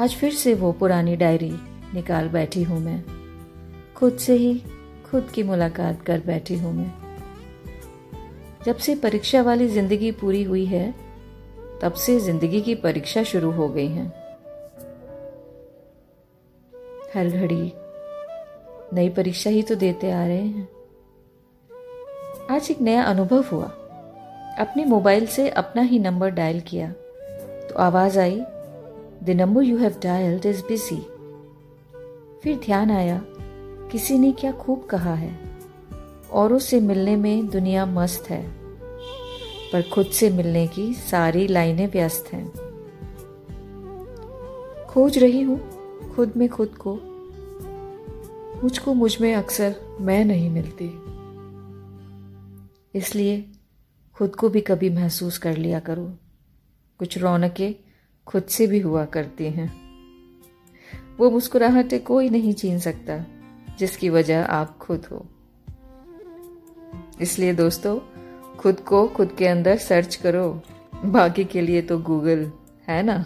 आज फिर से वो पुरानी डायरी निकाल बैठी हूँ मैं। खुद से ही खुद की मुलाकात कर बैठी हूँ मैं। जब से परीक्षा वाली ज़िंदगी पूरी हुई है, तब से ज़िंदगी की परीक्षा शुरू हो गई है। हर घड़ी नई परीक्षा ही तो देते आ रहे हैं। आज एक नया अनुभव हुआ। अपने मोबाइल से अपना ही नंबर डायल किया तो आवाज़ आई the number you have dialled is busy फिर ध्यान आया, किसी ने क्या खूब कहा है? औरों से मिलने में दुनिया मस्त है, पर खुद से मिलने की सारी लाइनें व्यस्त हैं। खोज रही हूँ, खुद में खुद को। मुझको मुझमें अक्सर मैं नहीं मिलती। इसलिए खुद को भी कभी महसूस कर लिया करो। कुछ रौनकें खुद से भी हुआ करती हैं। वो मुस्कुराहटें कोई नहीं छीन सकता, जिसकी वजह आप खुद हो। इसलिए दोस्तों, खुद को खुद के अंदर सर्च करो। बाकी के लिए तो गूगल है ना?